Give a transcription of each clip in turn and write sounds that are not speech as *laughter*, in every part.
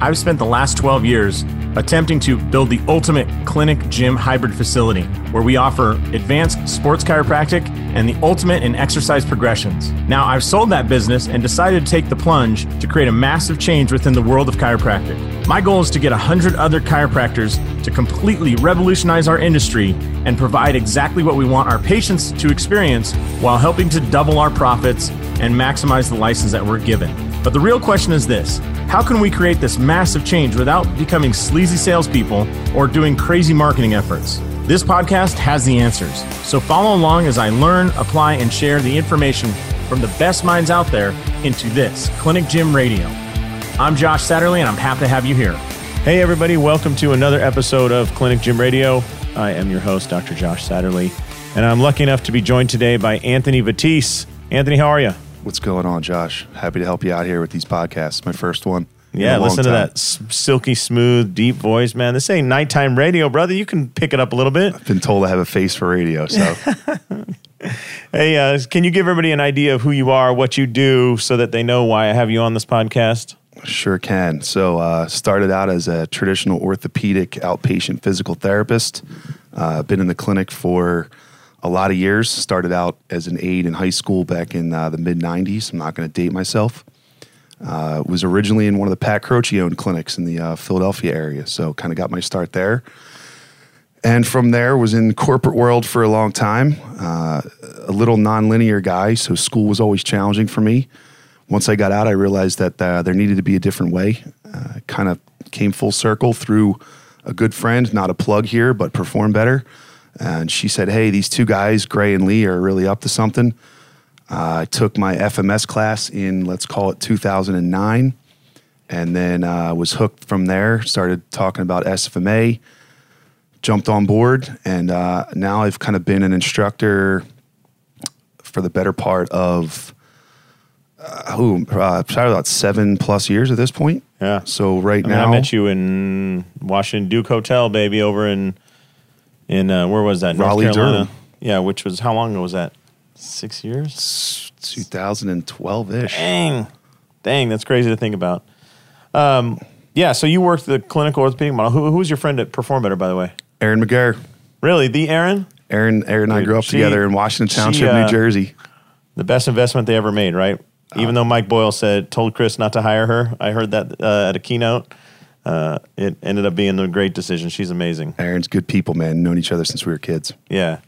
I've spent the last 12 years attempting to build the ultimate clinic gym hybrid facility where we offer advanced sports chiropractic and the ultimate in exercise progressions. Now, I've sold that business and decided to take the plunge to create a massive change within the world of chiropractic. My goal is to get 100 other chiropractors to completely revolutionize our industry and provide exactly what we want our patients to experience while helping to double our profits and maximize the license that we're given. But the real question is this how can we create this massive change without becoming sleazy salespeople or doing crazy marketing efforts? This podcast has the answers. So follow along as I learn, apply, and share the information from the best minds out there into this Clinic Gym Radio. I'm Josh Satterley, and I'm happy to have you here. Hey, everybody, welcome to another episode of Clinic Gym Radio. I am your host, Dr. Josh Satterley, and I'm lucky enough to be joined today by Anthony Vatisse. Anthony, how are you? What's going on, Josh? Happy to help you out here with these podcasts. My first one. Yeah, listen to that s- silky smooth, deep voice, man. This ain't nighttime radio, brother. You can pick it up a little bit. I've been told I have a face for radio, so *laughs* Hey, uh, can you give everybody an idea of who you are, what you do, so that they know why I have you on this podcast? sure can. So, uh, started out as a traditional orthopedic outpatient physical therapist. Uh, been in the clinic for a lot of years. Started out as an aide in high school back in uh, the mid '90s. I'm not going to date myself. Uh, was originally in one of the Pat Croce owned clinics in the uh, Philadelphia area, so kind of got my start there. And from there, was in corporate world for a long time. Uh, a little nonlinear guy, so school was always challenging for me. Once I got out, I realized that uh, there needed to be a different way. Uh, kind of came full circle through a good friend, not a plug here, but perform better. And she said, "Hey, these two guys, Gray and Lee, are really up to something." Uh, I took my FMS class in, let's call it 2009, and then uh, was hooked from there. Started talking about SFMA, jumped on board, and uh, now I've kind of been an instructor for the better part of uh, ooh, uh, probably about seven plus years at this point. Yeah. So right I, mean, now, I met you in Washington Duke Hotel, baby, over in in uh, where was that? North Carolina. Durham. Yeah, which was how long ago was that? Six years. 2012 ish. Dang, dang, that's crazy to think about. Um, yeah, so you worked the clinical orthopedic model. Who, who was your friend at Perform Better, by the way? Aaron McGarr. Really, the Aaron, Aaron, Aaron and I grew up she- together in Washington she, Township, uh, New Jersey. the best investment they ever made, right? Even though Mike Boyle said told Chris not to hire her, I heard that uh, at a keynote. Uh, it ended up being a great decision. She's amazing. Aaron's good people, man. Known each other since we were kids. Yeah,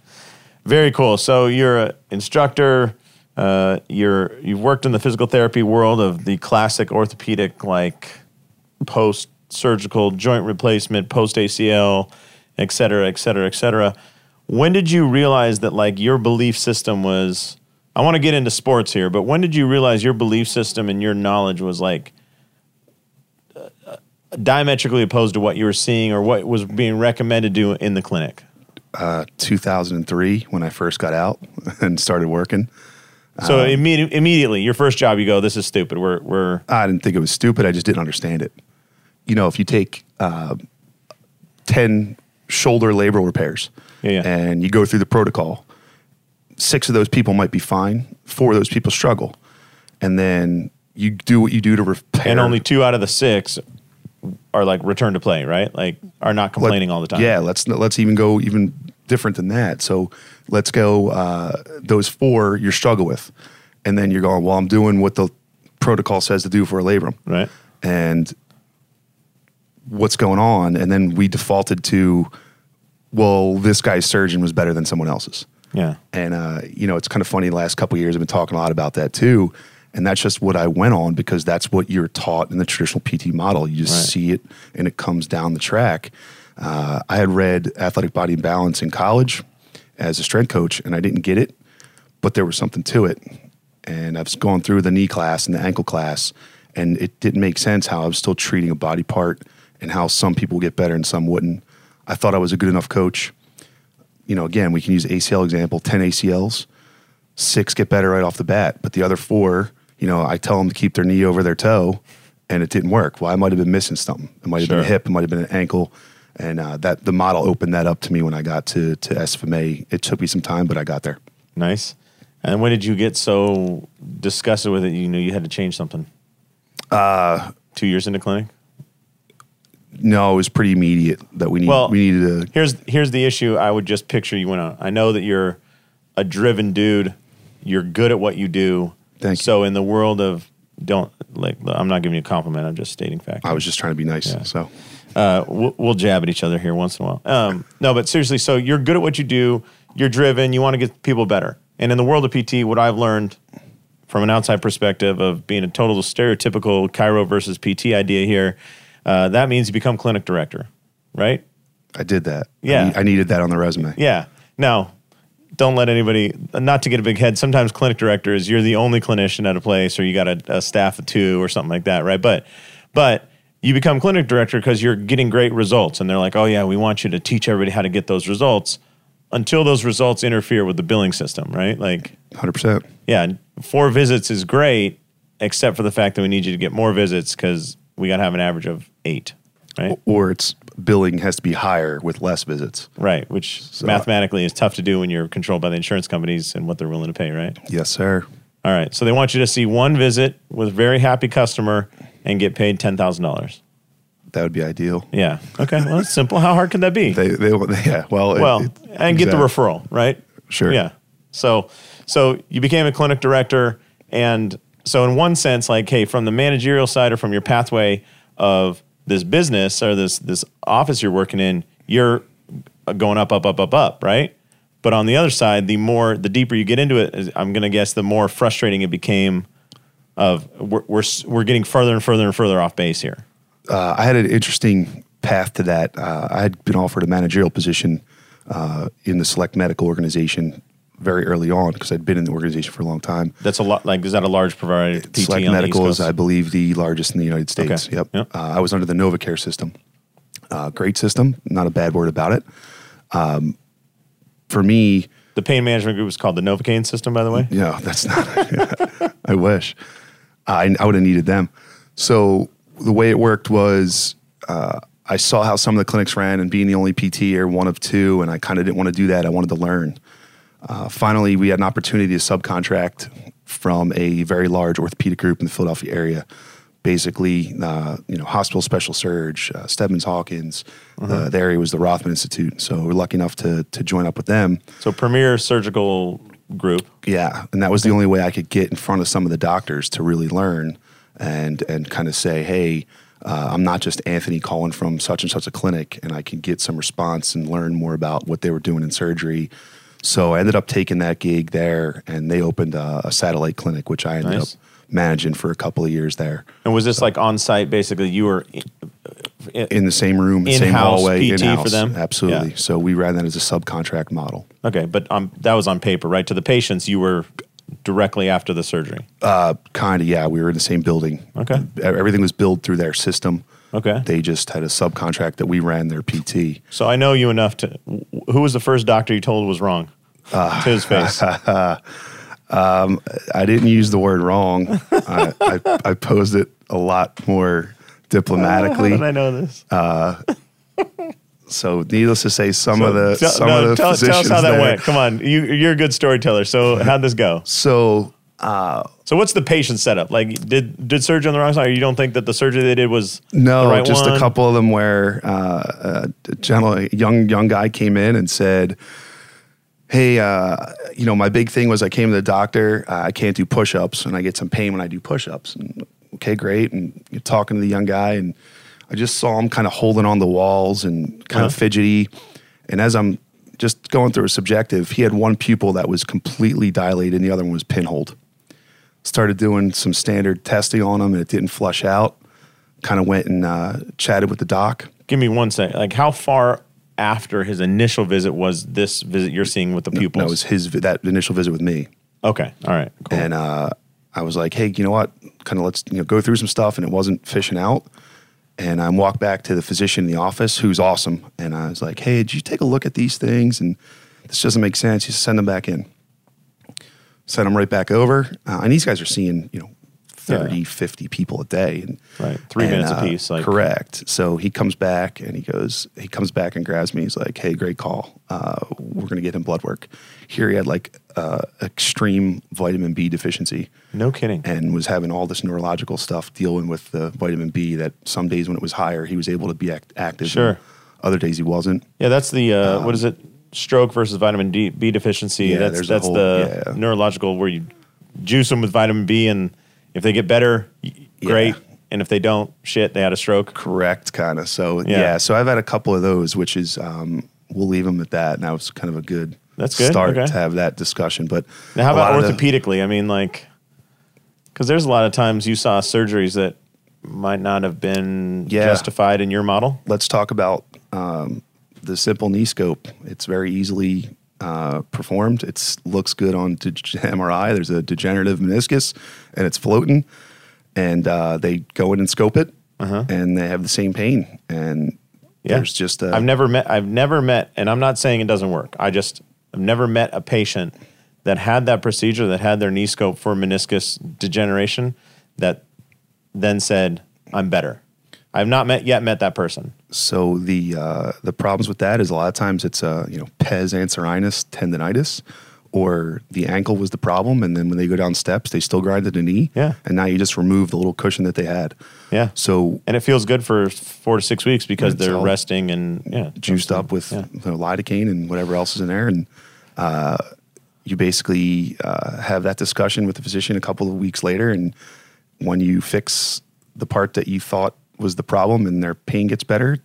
very cool. So you're an instructor. Uh, you're you've worked in the physical therapy world of the classic orthopedic, like post surgical joint replacement, post ACL, et cetera, et cetera, et cetera. When did you realize that like your belief system was? I want to get into sports here, but when did you realize your belief system and your knowledge was like diametrically opposed to what you were seeing or what was being recommended to do in the clinic? Uh, 2003, when I first got out *laughs* and started working. So immedi- immediately, your first job, you go, "This is stupid." We're we're I didn't think it was stupid. I just didn't understand it. You know, if you take uh, 10 shoulder labral repairs Yeah, yeah. and you go through the protocol, six of those people might be fine, four of those people struggle. And then you do what you do to repair. and only two out of the six are like return to play, right? Like are not Let- complaining all the time. Yeah, let's let's even go even different than that. So let's go uh, those four you struggle with, and then you're going. Well, I'm doing what the protocol says to do for a labrum, right. and what's going on, and then we defaulted to, well, this guy's surgeon was better than someone else's. Yeah, And uh, you know, it's kind of funny. The last couple of years, I've been talking a lot about that too, and that's just what I went on because that's what you're taught in the traditional PT model. You just Right. see it, and it comes down the track. Uh, I had read Athletic Body in Balance in college as a strength coach, and I didn't get it, but there was something to it. And I've gone through the knee class and the ankle class, and it didn't make sense how I was still treating a body part and how some people get better and some wouldn't. I thought I was a good enough coach you know, again, we can use ACL example, 10 ACLs, six get better right off the bat, but the other four, you know, I tell them to keep their knee over their toe and it didn't work. Well, I might have been missing something. It might have been a hip, it might have been an ankle. And uh, that the model opened that up to me when I got to, to SFMA. It took me some time, but I got there. nice. And when did you get so disgusted with it? You knew you had to change something. Uh, two years into clinic. No, it was pretty immediate that we need Well, we needed to. Here's here's the issue. I would just picture you went on. I know that you're a driven dude. You're good at what you do. Thank you. So in the world of don't like, I'm not giving you a compliment. I'm just stating fact. I was just trying to be nice. Yeah. So uh, we'll, we'll jab at each other here once in a while. Um, no, but seriously, so you're good at what you do. You're driven. You want to get people better. And in the world of PT, what I've learned from an outside perspective of being a total stereotypical chiro versus PT idea here, uh, that means you become clinic director, right? I did that. I Yeah. need- I, needed that on the resume. Yeah. Now, don't let anybody, not to get a big head. Sometimes clinic directors you're the only clinician at a place, or you got a, a staff of two, or something like that, right? But, but you become clinic director because you're getting great results, and they're like, oh yeah, we want you to teach everybody how to get those results. Until those results interfere with the billing system, right? Like, Hundred percent. yeah, four visits is great, except for the fact that we need you to get more visits because we got to have an average of eight, right? Or it's billing has to be higher with less visits. Right, which uh, mathematically is tough to do when you're controlled by the insurance companies and what they're willing to pay, right? Yes, sir. All right, so they want you to see one visit with a very happy customer and get paid ten thousand dollars. That would be ideal. Yeah. Okay. Well, it's simple. How hard could that be? *laughs* They, they, yeah. Well, well, it- and get the referral, right? Sure. Yeah. So, so you became a clinic director, and so in one sense, like, hey, from the managerial side or from your pathway of this business or this this office you're working in, you're going up, up, up, up, up, right? But on the other side, the more, the deeper you get into it, I'm to guess the more frustrating it became. Of we're, we're we're getting further and further and further off base here. uh, I had an interesting path to that. Uh, I had been offered a managerial position uh, in the Select Medical organization very early on because I'd been in the organization for a long time. That's a lot. Like, is that a large provider? PT Select on Medical is, I believe, the largest in the United States. Okay. Yep. Yep. Uh, I was under the NovaCare system. Uh, great system. Not a bad word about it. Um, for me, The pain management group is called the Novocaine system, by the way. No, that's not. *laughs* I wish. I, I would have needed them. So the way it worked was uh, I saw how some of the clinics ran, and being the only PT or one of two, and I kind of didn't want to do that. I wanted to learn. Uh, finally, we had an opportunity to subcontract from a very large orthopedic group in the Philadelphia area. Basically, uh, you know, hospital special surge, uh, Steadman Hawkins. Uh, the area was the Rothman Institute, so we're lucky enough to to join up with them. So Premier Surgical Group. Yeah, and that was the only way I could get in front of some of the doctors to really learn and and kind of say, hey, uh, I'm not just Anthony calling from such and such a clinic, and I can get some response and learn more about what they were doing in surgery. So I ended up taking that gig there, and they opened a, a satellite clinic, which I ended Nice. up managing for a couple of years there And was this like on site? Basically, you were in, in the same room, same In-house hallway, PT for in-house. them? Absolutely. Yeah. So we ran that as a subcontract model. okay, but um, that was on paper, right? To the patients, you were directly after the surgery. Uh, kind of, yeah. We were in the same building. Okay. Everything was billed through their system. Okay. They just had a subcontract that we ran their PT. So I know you enough to. Who was the first doctor you told was wrong? Uh, to his face. *laughs* I didn't use the word wrong. *laughs* I, I, I posed it a lot more diplomatically. How *laughs* did I know this? so, needless to say, some of the Tell- some no, of the tell, tell us how that there- went. Come on, you, you're a good storyteller. So how'd this go? So, So what's the patient setup? Like, did did surgery on the wrong side? Or you don't think that the surgery they did was no, right just one? a couple of them where uh, a young young guy came in and said, "Hey, uh, you know, my big thing was I came to the doctor. Uh, I can't do push-ups, and I get some pain when I do push-ups." And okay, great. And you're talking to the young guy, and I just saw him kind of holding on the walls and kind of Uh-huh. fidgety. And as I'm just going through a subjective, he had one pupil that was completely dilated, and the other one was pinholed. Started doing some standard testing on them and it didn't flush out. Kind of went and uh, chatted with the doc. Give me one second. Like, how far after his initial visit was this visit you're seeing with the pupils? That was his that initial visit with me, okay. All right. Cool. and uh, I was like, "Hey, you know what? Kind of let's you know go through some stuff," and it wasn't fishing out. And I walked back to the physician in the office, who's awesome, and I was like, "Hey, did you take a look at these things? And this doesn't make sense. You send them back in." Send them right back over, uh, and these guys are seeing you know 30, Yeah. 50 people a day, and Right. Three and, minutes uh, piece, like- correct. So he comes back and he goes, he comes back and grabs me. He's like, "Hey, great call. Uh, we're gonna get him blood work." Here he had like uh, extreme vitamin B deficiency No kidding. and was having all this neurological stuff dealing with the vitamin B. That some days when it was higher, he was able to be act- active. Sure. Other days he wasn't. Yeah, that's the uh, what is it? Stroke versus vitamin D B deficiency. Yeah, that's that's whole- the yeah. neurological where you juice them with vitamin B, and if they get better, great. Yeah. And if they don't, shit, they had a stroke. Correct, kind of. So Yeah. so I've had a couple of those, which is um, we'll leave them at that. And that was kind of a good That's good, start okay. to have that discussion. But Now, how about of the- orthopedically? I mean, like, because there's a lot of times you saw surgeries that might not have been Yeah. justified in your model. let's talk about um, the simple knee scope. It's very easily uh, performed. It looks good on de- MRI. There's a degenerative meniscus, and it's floating. And uh, they go in and scope it, and they have the same pain. And Uh-huh. Yeah. there's just a, I've never met. I've never met, and I'm not saying it doesn't work. I just I've never met a patient that had that procedure that had their knee scope for meniscus degeneration that then said, "I'm better." I've not met yet met that person. So the uh, the problems with that is a lot of times it's uh, you know pes anserinus tendonitis, or the ankle was the problem, and then when they go down steps, they still grinded the knee. Yeah. and now you just remove the little cushion that they had. Yeah. So And it feels good for four to six weeks because they're resting and yeah, juiced up with Yeah. you know, lidocaine and whatever else is in there, and uh, you basically uh, have that discussion with the physician a couple of weeks later, and when you fix the part that you thought was the problem and their pain gets better,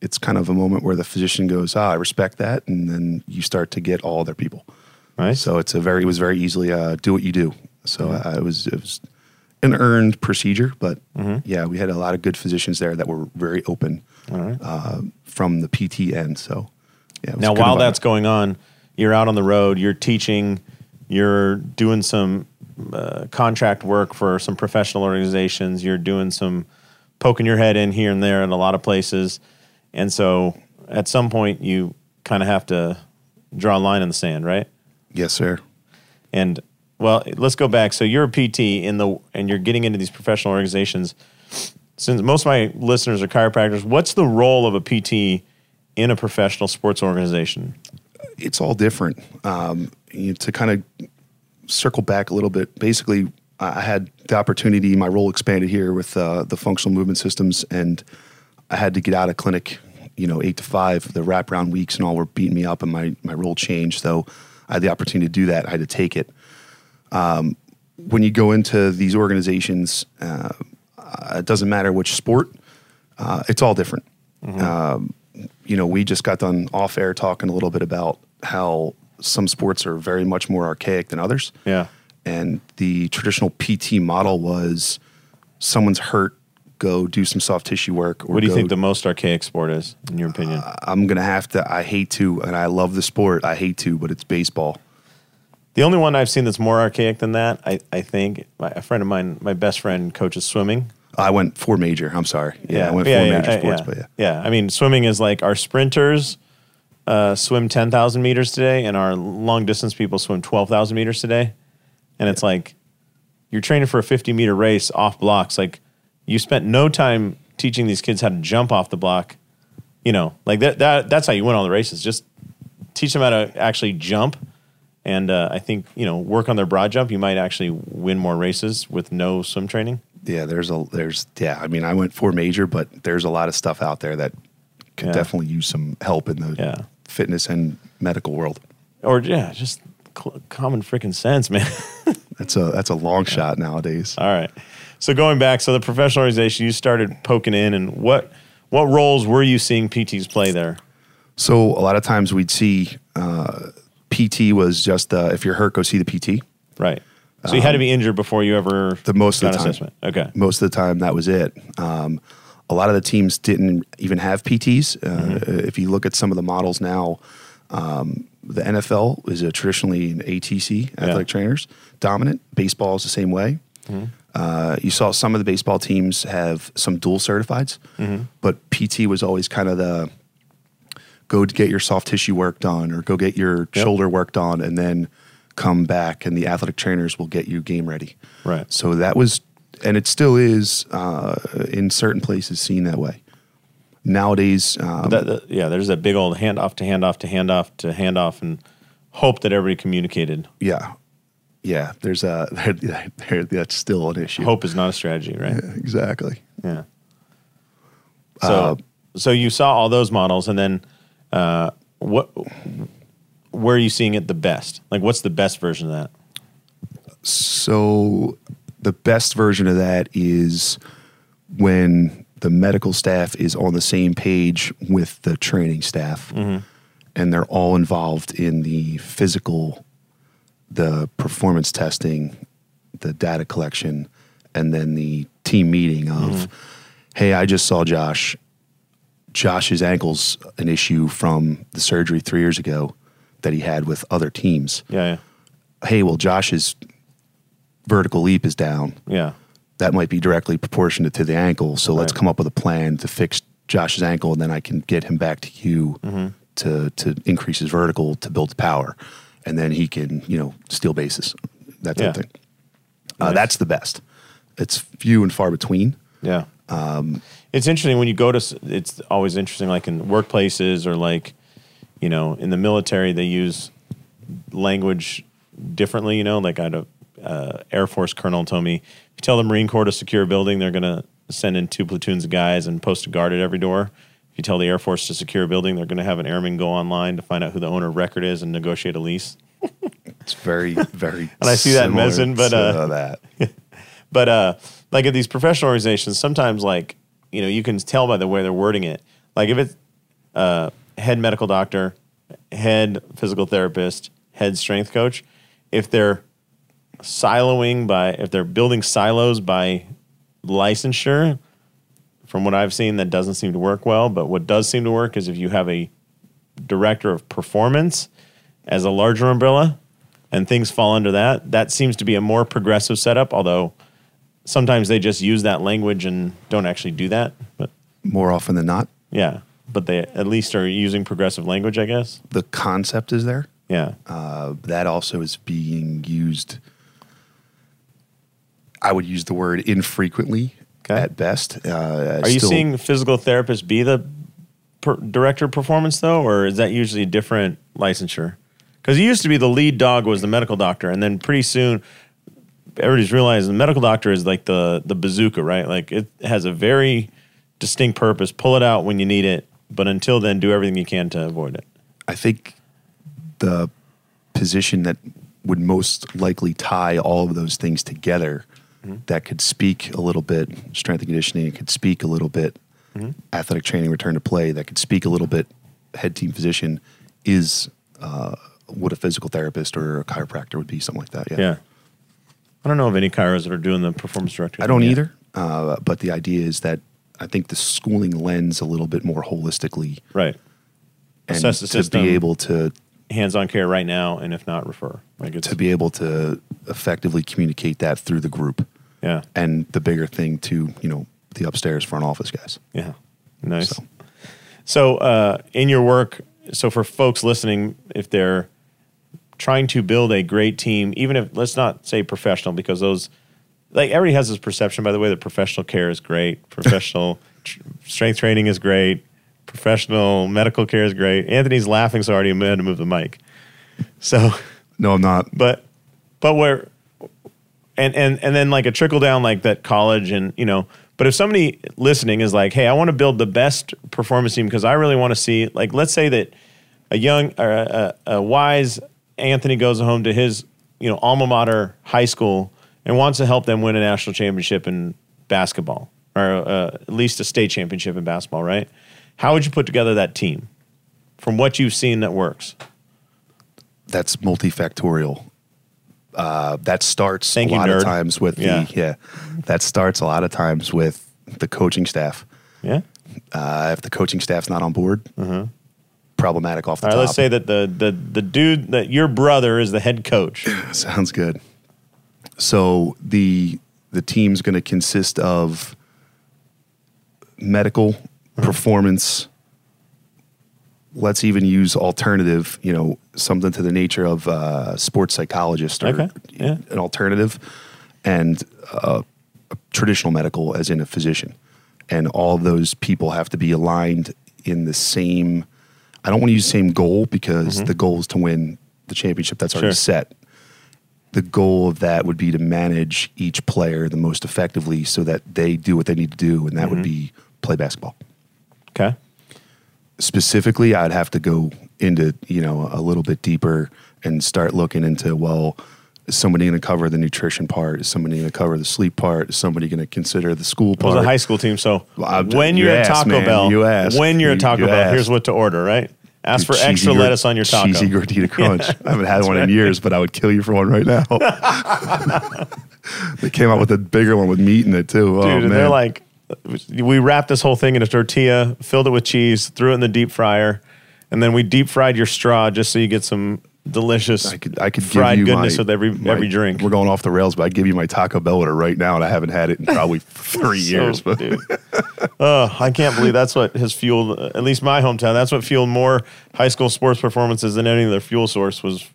it's kind of a moment where the physician goes, "Ah, I respect that," and then you start to get all their people. Right. So it's a very it was very easily uh, do what you do. So Mm-hmm. uh, it was it was an earned procedure, but Mm-hmm. yeah, we had a lot of good physicians there that were very open uh, from the PT end. So yeah. Now, while that's going on, you're out on the road, you're teaching, you're doing some uh, contract work for some professional organizations, you're doing some poking your head in here and there in a lot of places. And so at some point, you kind of have to draw a line in the sand, right? yes, sir. And well, let's go back. So you're a PT in the and you're getting into these professional organizations. Since most of my listeners are chiropractors, what's the role of a PT in a professional sports organization? it's all different. Um, you know, to kind of circle back a little bit, basically, I had the opportunity. My role expanded here with uh, the functional movement systems, and I had to get out of clinic. You know, eight to five. The wraparound weeks and all were beating me up, and my my role changed. So I had the opportunity to do that. I had to take it. Um, when you go into these organizations, uh, it doesn't matter which sport. Uh, it's all different Um, you know, we just got done off air talking a little bit about how some sports are very much more archaic than others. Yeah. And the traditional PT model was someone's hurt, go do some soft tissue work. Or What do you go- think the most archaic sport is, in your opinion? I'm going to have to, I hate to, and I love the sport, I hate to, but it's baseball. the only one I've seen that's more archaic than that, I, I think, my, a friend of mine, my best friend, coaches swimming. I went four major. I'm sorry. Yeah, I went four yeah, major yeah, sports, yeah. but yeah. Yeah, I mean, swimming is like our sprinters uh, swim 10,000 meters today, and our long distance people swim 12,000 meters today. And it's like you're training for a 50 meter race off blocks. Like you spent no time teaching these kids how to jump off the block. You know, like that, that that's how you win all the races. Just teach them how to actually jump. And uh, I think, you know, work on their broad jump. You might actually win more races with no swim training. Yeah, there's a, there's, yeah, I mean, I went four major, but there's a lot of stuff out there that could Yeah. definitely use some help in the Yeah. fitness and medical world. Or, yeah, just common freaking sense, man. *laughs* That's a that's a long shot nowadays. All right. So going back, so the professional organization, you started poking in, and what what roles were you seeing PTs play there? So a lot of times we'd see uh, PT was just uh, if you're hurt, go see the PT. Right. So you had to be injured before you ever Um, The most of the time. assessment. Okay. Most of the time, that was it. Um, a lot of the teams didn't even have PTs. Uh, If you look at some of the models now, um, the NFL is a traditionally an ATC athletic trainers dominant. Baseball is the same way. Uh, you saw some of the baseball teams have some dual certifieds, but PT was always kind of the go to get your soft tissue work done or go get your shoulder work done and then come back and the athletic trainers will get you game ready. Right. So that was, and it still is uh, in certain places seen that way. Nowadays, um, That, that- yeah, there's that big old handoff to handoff to handoff to handoff, and hope that everybody communicated. Yeah, yeah. There's a *laughs* there, there, that's still an issue. Hope is not a strategy, right? exactly. Yeah. So, so you saw all those models, and then uh, what? Where are you seeing it the best? Like, what's the best version of that? So the best version of that is when the medical staff is on the same page with the training staff. Mm-hmm. And they're all involved in the physical the performance testing the data collection and then the team meeting of mm-hmm. hey i just saw josh. Josh's ankle's an issue from the surgery three years ago that he had with other teams. Yeah, hey, well, Josh's vertical leap is down. yeah, yeah. That might be directly proportionate to the ankle. So let's come up with a plan to fix Josh's ankle, and then I can get him back to you Mm-hmm. to to increase his vertical to build power, and then he can you know steal bases, that type of Yeah. thing. Uh, that's the best. It's few and far between. Yeah. it's interesting when you go to, it's always interesting, like in workplaces or like, you know, in the military, they use language differently, you know, like I a uh, Air Force colonel told me, if you tell the Marine Corps to secure a building, they're going to send in two platoons of guys and post a guard at every door. If you tell the Air Force to secure a building, they're going to have an airman go online to find out who the owner of record is and negotiate a lease. *laughs* It's very very. *laughs* And I see that in medicine, but, uh, that *laughs* But uh, like at these professional organizations, sometimes like you know you can tell by the way they're wording it. Like if it's uh, head medical doctor, head physical therapist, head strength coach, if they're siloing by if they're building silos by licensure, from what I've seen, that doesn't seem to work well. But what does seem to work is if you have a director of performance as a larger umbrella and things fall under that, that seems to be a more progressive setup, although sometimes they just use that language and don't actually do that. But more often than not. yeah, but they at least are using progressive language, I guess. The concept is there. Yeah. Uh, that also is being used. I would use the word infrequently Okay. at best. Uh, Are you seeing physical therapists be the per- director of performance though, or is that usually a different licensure? Because it used to be the lead dog was the medical doctor, and then pretty soon everybody's realizing the medical doctor is like the the bazooka, right? Like it has a very distinct purpose. Pull it out when you need it, but until then, do everything you can to avoid it. I think the position that would most likely tie all of those things together that could speak a little bit strength and conditioning, could speak a little bit athletic training, return to play, that could speak a little bit head team physician is uh, what a physical therapist or a chiropractor would be, something like that. Yeah. Yeah. I don't know of any chiros that are doing the performance director. I don't yet. either. Uh, but the idea is that I think the schooling lens a little bit more holistically Right. and Assess the to system. be able to Hands-on care right now, and if not, refer. Like to be able to effectively communicate that through the group. Yeah. And the bigger thing to, you know, the upstairs front office guys. Yeah. Nice. So- So, uh, in your work, so for folks listening, if they're trying to build a great team, even if let's not say professional, because those, like everybody has this perception, by the way, that professional care is great, *laughs* professional tr- strength training is great, professional medical care is great. Anthony's laughing so hard he had to move the mic. So, No, I'm not. but but where and and and then like a trickle down like that college and you know but if somebody listening is like hey i want to build the best performance team because i really want to see like let's say that a young or a, a, a wise anthony goes home to his you know alma mater high school and wants to help them win a national championship in basketball or uh, at least a state championship in basketball right how would you put together that team from what you've seen that works That's multifactorial. Uh, that starts Thank a lot of times with Yeah. the yeah. That starts a lot of times with the coaching staff. yeah Uh, if the coaching staff's not on board, problematic off the. All right, top. let's say that the, the the dude that your brother is the head coach. *clears throat* Sounds good. So the the team's going to consist of medical performance. Let's even use alternative. You know, something to the nature of uh, sports psychologist or Okay, yeah. an alternative, and uh, a traditional medical, as in a physician. And all those people have to be aligned in the same. I don't want to use same goal because the goal is to win the championship that's Sure. already set. The goal of that would be to manage each player the most effectively so that they do what they need to do, and that would be play basketball. Okay. Specifically, I'd have to go into you know a little bit deeper and start looking into well, is somebody going to cover the nutrition part? Is somebody going to cover the sleep part? Is somebody going to consider the school It part? was a high school team, so Well, when you you're at Taco man. Bell, You asked. when you're at Taco you Bell, asked. here's what to order, right? Ask for extra gor- lettuce on your taco. Cheesy gordita *laughs* crunch. I haven't had one in years, but I would kill you for one right now. *laughs* *laughs* they came out with a bigger one with meat in it too. Oh, Dude, and man. they're like, we wrapped this whole thing in a tortilla, filled it with cheese, threw it in the deep fryer, and then we deep fried your straw just so you get some delicious I could, I could fried give you goodness my, with every my- every drink. We're going off the rails, but I'd give you my Taco Bell order right now, and I haven't had it in probably *laughs* three So, years. But dude. Oh, I can't believe that's what has fueled, at least my hometown, that's what fueled more high school sports performances than any other fuel source was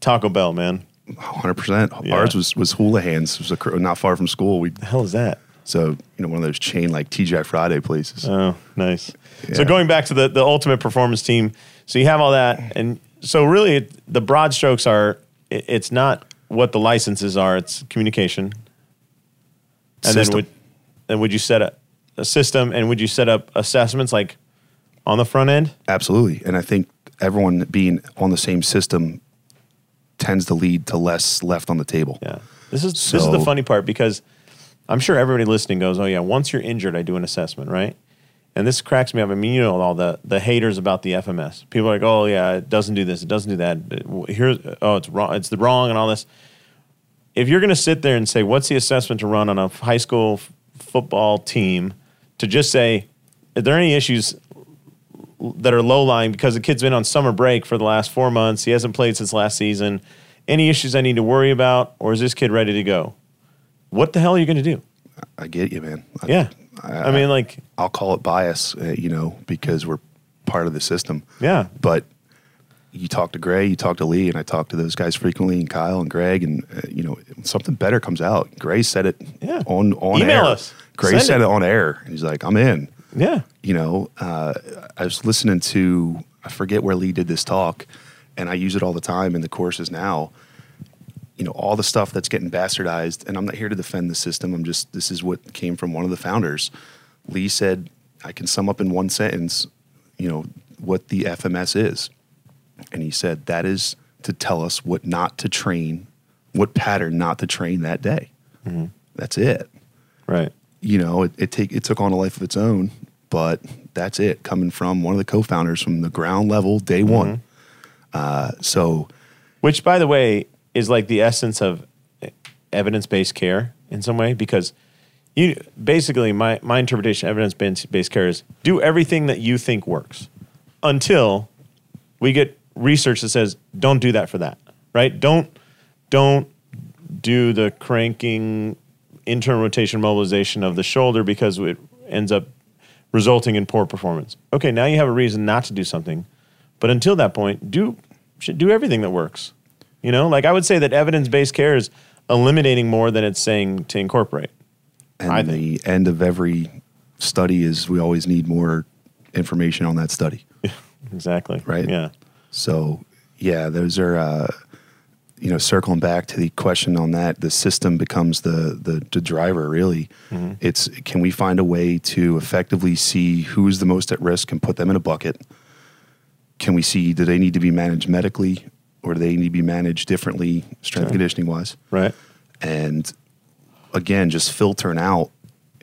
Taco Bell, man. 100. percent Yeah. Ours was was Hula Hands. It was a, not far from school. We The hell is that? So you know one of those chain like TGI Friday places. Oh, nice. So going back to the the ultimate performance team, so you have all that, and so really it, the broad strokes are it, it's not what the licenses are; it's communication. And System. then would then would you set a, a system, and would you set up assessments like on the front end? Absolutely. And I think everyone being on the same system tends to lead to less left on the table. Yeah. This is this is the funny part because I'm sure everybody listening goes, "Oh yeah, once you're injured, I do an assessment, right?" And this cracks me up. I mean, you know all the the haters about the FMS. People are like, "Oh yeah, it doesn't do this, it doesn't do that. Here's oh, it's wrong, it's the wrong, and all this." If you're going to sit there and say, "What's the assessment to run on a high school f- football team?" to just say, "Are there any issues that are low lying because the kid's been on summer break for the last four months. He hasn't played since last season. Any issues I need to worry about, or is this kid ready to go? What the hell are you going to do? I get you, man. I, Yeah. I, mean, like, I'll call it bias, uh, you know, because we're part of the system. yeah. But you talk to Gray, you talk to Lee, and I talk to those guys frequently, and Kyle and Greg, and uh, you know, something better comes out. Gray said it Yeah. on on Email air. us. Gray Send said it. it. on air. And he's like, I'm in. Yeah. you know, uh, I was listening to, I forget where Lee did this talk, and I use it all the time in the courses now. You know, all the stuff that's getting bastardized, and I'm not here to defend the system. I'm just, this is what came from one of the founders. Lee said, I can sum up in one sentence, you know, what the FMS is. And he said, that is to tell us what not to train, what pattern not to train that day. That's it Right. you know, it, it take it took on a life of its own, but that's it. Coming from one of the co-founders from the ground level, day one. Uh, so Which, by the way, is like the essence of evidence based care in some way because you basically my, my interpretation of evidence based care is do everything that you think works until we get research that says don't do that for that right? Don't don't do the cranking internal rotation mobilization of the shoulder because it ends up resulting in poor performance. Okay now you have a reason not to do something but until that point do should do everything that works you know like i would say that evidence-based care is eliminating more than it's saying to incorporate and the end of every study is we always need more information on that study. *laughs* exactly Right. yeah So yeah, those are uh, you know circling back to the question on that. The system becomes the the, the driver. Really, it's can we find a way to effectively see who's the most at risk and put them in a bucket? Can we see do they need to be managed medically or do they need to be managed differently, strength conditioning wise? right And again, just filtering out.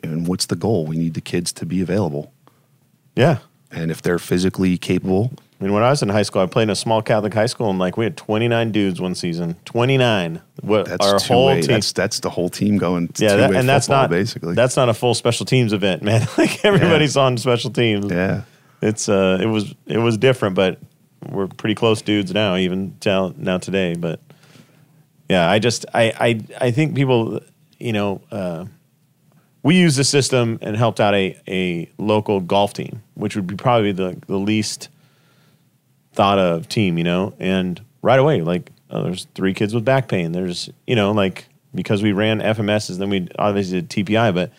And what's the goal? We need the kids to be available. yeah And if they're physically capable, I mean, when I was in high school, I played in a small Catholic high school, and like we had 29 dudes one season. 29. What that's our whole way. team? That's that's the whole team going. yeah, that, and that's not basically. That's not a full special teams event, *laughs* man. like everybody's on special teams. yeah. It's uh, it was it was different, but we're pretty close dudes now, even now today. But yeah, I just I I I think people, you know, uh, we used the system and helped out a a local golf team, which would be probably the the least thought of team, you know, and right away, like oh, there's three kids with back pain. There's you know like because we ran FMSs, then we obviously did TPI, but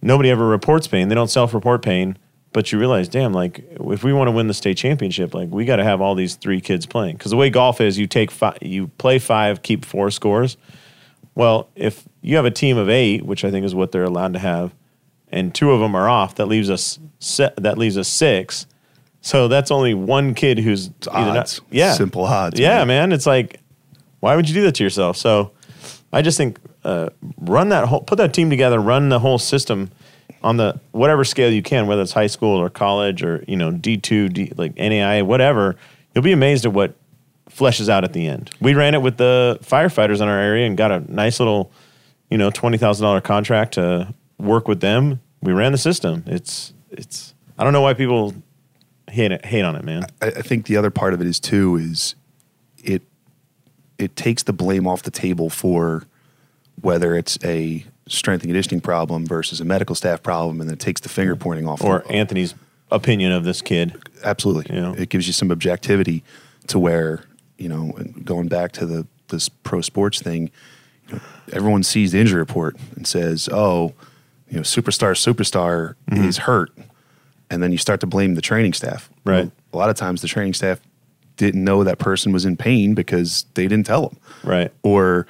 nobody ever reports pain. They don't self-report pain. But you realize, damn, like if we want to win the state championship, like we got to have all these three kids playing. Because the way golf is, you take five, you play five, keep four scores. Well, if you have a team of eight, which I think is what they're allowed to have, and two of them are off, that leaves us se- that leaves us six. So that's only one kid who's either odds. not. Yeah, Simple odds, Yeah, man. man. It's like, why would you do that to yourself? So, I just think uh, run that whole, put that team together, run the whole system on the whatever scale you can, whether it's high school or college or you know D two, D like NAI, whatever. You'll be amazed at what fleshes out at the end. We ran it with the firefighters in our area and got a nice little, you know, twenty thousand dollar contract to work with them. We ran the system. It's it's. I don't know why people hate it, hate on it, man. I, I think the other part of it is too is it it takes the blame off the table for whether it's a strength and conditioning problem versus a medical staff problem, and then it takes the finger pointing off. Or the, Anthony's opinion of this kid. absolutely, You know? it gives you some objectivity to where you know going back to the this pro sports thing. You know, everyone sees the injury report and says, "Oh, you know, superstar superstar Mm-hmm. is hurt," and then you start to blame the training staff. Right. Well, a lot of times, the training staff didn't know that person was in pain because they didn't tell them, Right. or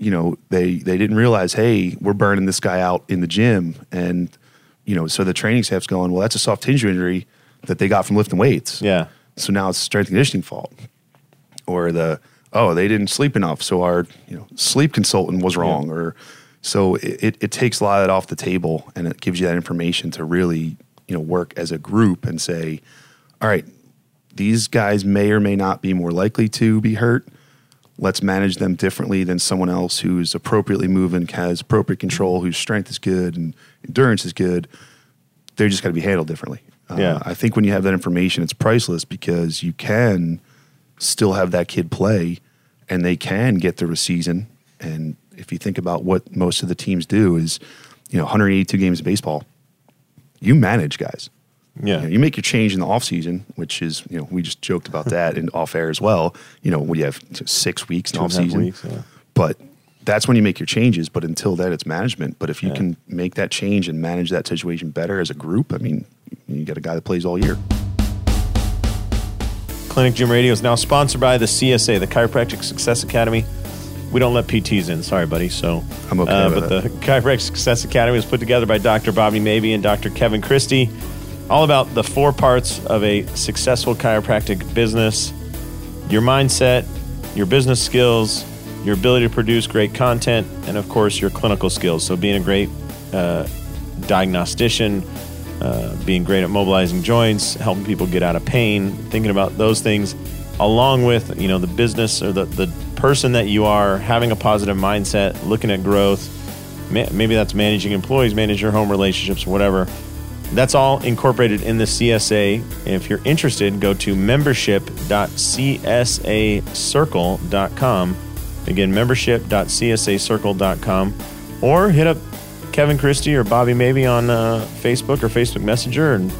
you know, they they didn't realize, hey, we're burning this guy out in the gym, and you know, so the training staff's going, well, that's a soft tissue injury that they got from lifting weights. Yeah. So now it's strength conditioning fault. Or the oh, they didn't sleep enough, so our you know sleep consultant was wrong. Or so it, it, it takes a lot of that off the table and it gives you that information to really, you know, work as a group and say, all right, these guys may or may not be more likely to be hurt. Let's manage them differently than someone else who's appropriately moving, has appropriate control, whose strength is good and endurance is good. They're just got to be handled differently. Uh, Yeah. I think when you have that information, it's priceless because you can still have that kid play and they can get through a season. And if you think about what most of the teams do is, you know, 182 games of baseball, you manage guys. Yeah. You, know, you make your change in the off season, which is, you know, we just joked about *laughs* that in off air as well. You know, we have six weeks in Two off and a half season, weeks, yeah. but that's when you make your changes. But until then, it's management. But if you Yeah. can make that change and manage that situation better as a group, I mean, you got a guy that plays all year. Clinic Gym Radio is now sponsored by the CSA, the Chiropractic Success Academy. We don't let PTs in, sorry, buddy. So I'm okay uh, but that. the Chiropractic Success Academy was put together by Dr. Bobby Maybee and Dr. Kevin Christie, all about the four parts of a successful chiropractic business: your mindset, your business skills, your ability to produce great content, and of course your clinical skills. So being a great uh, diagnostician, uh, being great at mobilizing joints, helping people get out of pain, thinking about those things, along with you know the business or the the person that you are, having a positive mindset, looking at growth. Maybe that's managing employees, manage your home relationships, whatever. That's all incorporated in the CSA. If you're interested, go to membership.csacircle.com. Again, membership.csacircle.com. Or hit up Kevin Christie or Bobby Maybee on uh, Facebook or Facebook Messenger and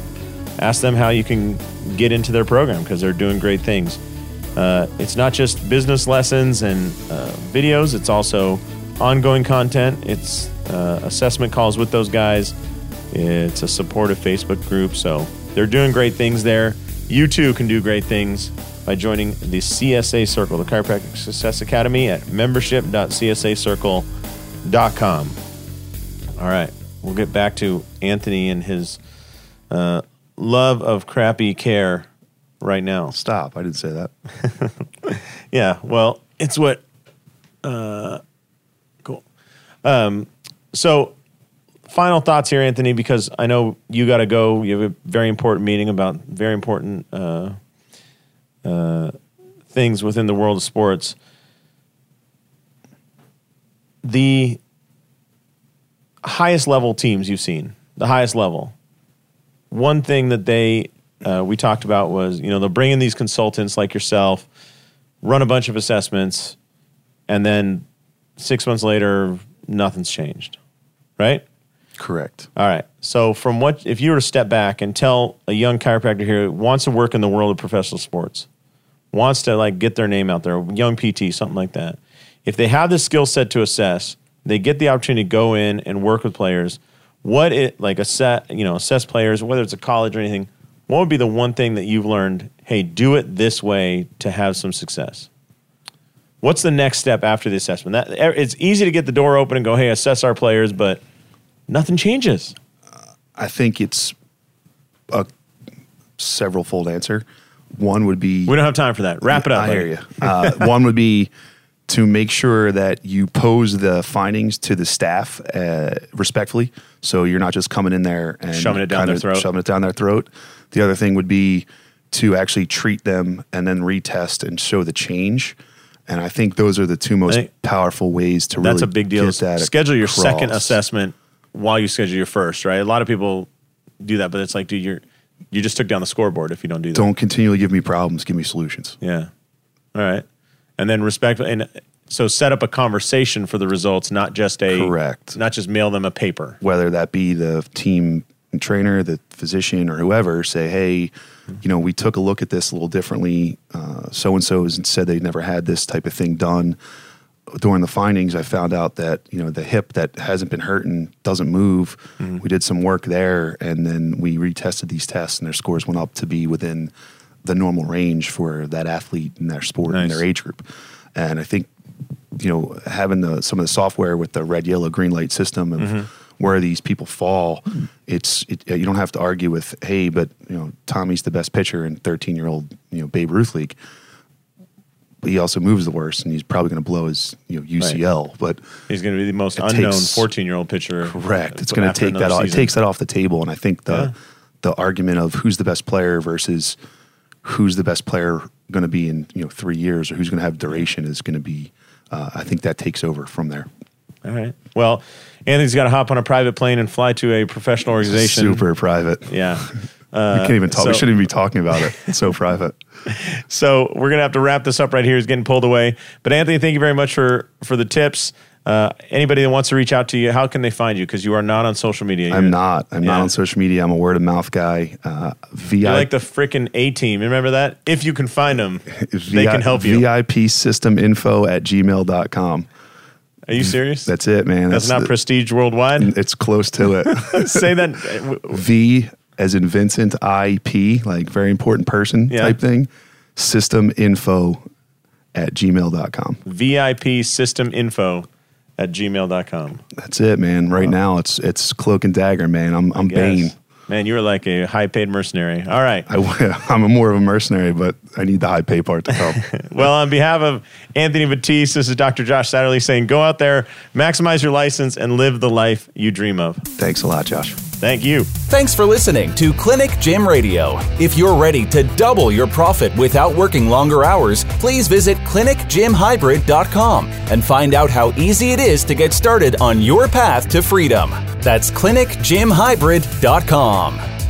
ask them how you can get into their program because they're doing great things. Uh, it's not just business lessons and uh, videos, it's also ongoing content. It's uh, assessment calls with those guys. It's a supportive Facebook group. So they're doing great things there. You too can do great things by joining the CSA Circle, the Chiropractic Success Academy at membership.csacircle.com. All right, we'll get back to Anthony and his uh, love of crappy care right now. Stop. I didn't say that. *laughs* Yeah, well, it's what. Uh, cool. Um, so, final thoughts here, Anthony, because I know you got to go. You have a very important meeting about very important uh, uh, things within the world of sports. The highest level teams you've seen, the highest level. One thing that they uh, we talked about was you know they'll bring in these consultants like yourself run a bunch of assessments, and then six months later, nothing's changed, right? Correct. All right. So, from what if you were to step back and tell a young chiropractor here who wants to work in the world of professional sports, wants to like get their name out there, young PT, something like that. If they have the skill set to assess, they get the opportunity to go in and work with players. what it like assess you know assess players whether it's a college or anything what would be the one thing that you've learned hey do it this way to have some success what's the next step after the assessment that it's easy to get the door open and go hey assess our players but nothing changes I think it's a several fold answer. One would be we don't have time for that wrap it up I buddy. hear you. Uh, one would be to make sure that you pose the findings to the staff uh, respectfully. So you're not just coming in there and Shoving it down their throat. Shoving it down their throat. The other thing would be to actually treat them and then retest and show the change. And I think those are the two most powerful ways to that's really a big deal schedule your second assessment while you schedule your first right a lot of people do that but it's like dude you're you just took down the scoreboard if you don't do that Don't continually give me problems. Give me solutions. Yeah. All right. And then respect and so set up a conversation for the results, not just a Correct. not just mail them a paper. whether that be the team trainer, the physician, or whoever, say, hey, you know, we took a look at this a little differently. So and so has said they never had this type of thing done. During the findings, I found out that you know the hip that hasn't been hurting doesn't move. Mm-hmm. We did some work there, and then we retested these tests, and their scores went up to be within the normal range for that athlete in their sport and their age group. And I think you know having the some of the software with the red yellow green light system of mm-hmm. where these people fall hmm. it's it, uh, you don't have to argue with hey but you know Tommy's the best pitcher in 13 year old you know Babe Ruth league but he also moves the worst and he's probably going to blow his you know UCL but He's going to be the most unknown 14 year old pitcher. correct it's going to take that off, it takes that off the table and I think the Yeah. the argument of who's the best player versus who's the best player going to be in you know 3 years or who's going to have duration is going to be uh, I think that takes over from there All right. Well, Anthony's got to hop on a private plane and fly to a professional organization. super private Yeah. *laughs* we can't even talk. we shouldn't even be talking about it. It's so *laughs* private. So we're gonna have to wrap this up right here. He's getting pulled away. But Anthony, thank you very much for for the tips. Uh, anybody that wants to reach out to you, how can they find you? Because you are not on social media. You're- I'm not. I'm Yeah. not on social media. I'm a word of mouth guy. Uh, VI, You're like the freaking A team. Remember that? If you can find them, *laughs* they can help you. VIP system info at gmail.com. Are you serious? That's it, man. That's not the- prestige worldwide. It's close to it. *laughs* Say that. v as in Vincent, IP, like very important person Yeah. type thing. System info at gmail.com. VIP system info at gmail.com. That's it, man. Right now, it's it's cloak and dagger, man. I'm I'm Bane. Man, you were like a high paid mercenary. All right. I, *laughs* I'm more of a mercenary, but I need the high pay part to come. *laughs* Well, on behalf of Anthony Batiste, this is Dr. Josh Satterley saying go out there, maximize your license, and live the life you dream of. Thanks a lot, Josh. Thank you. Thanks for listening to Clinic Gym Radio. If you're ready to double your profit without working longer hours, please visit clinicgymhybrid.com and find out how easy it is to get started on your path to freedom. That's clinicgymhybrid.com.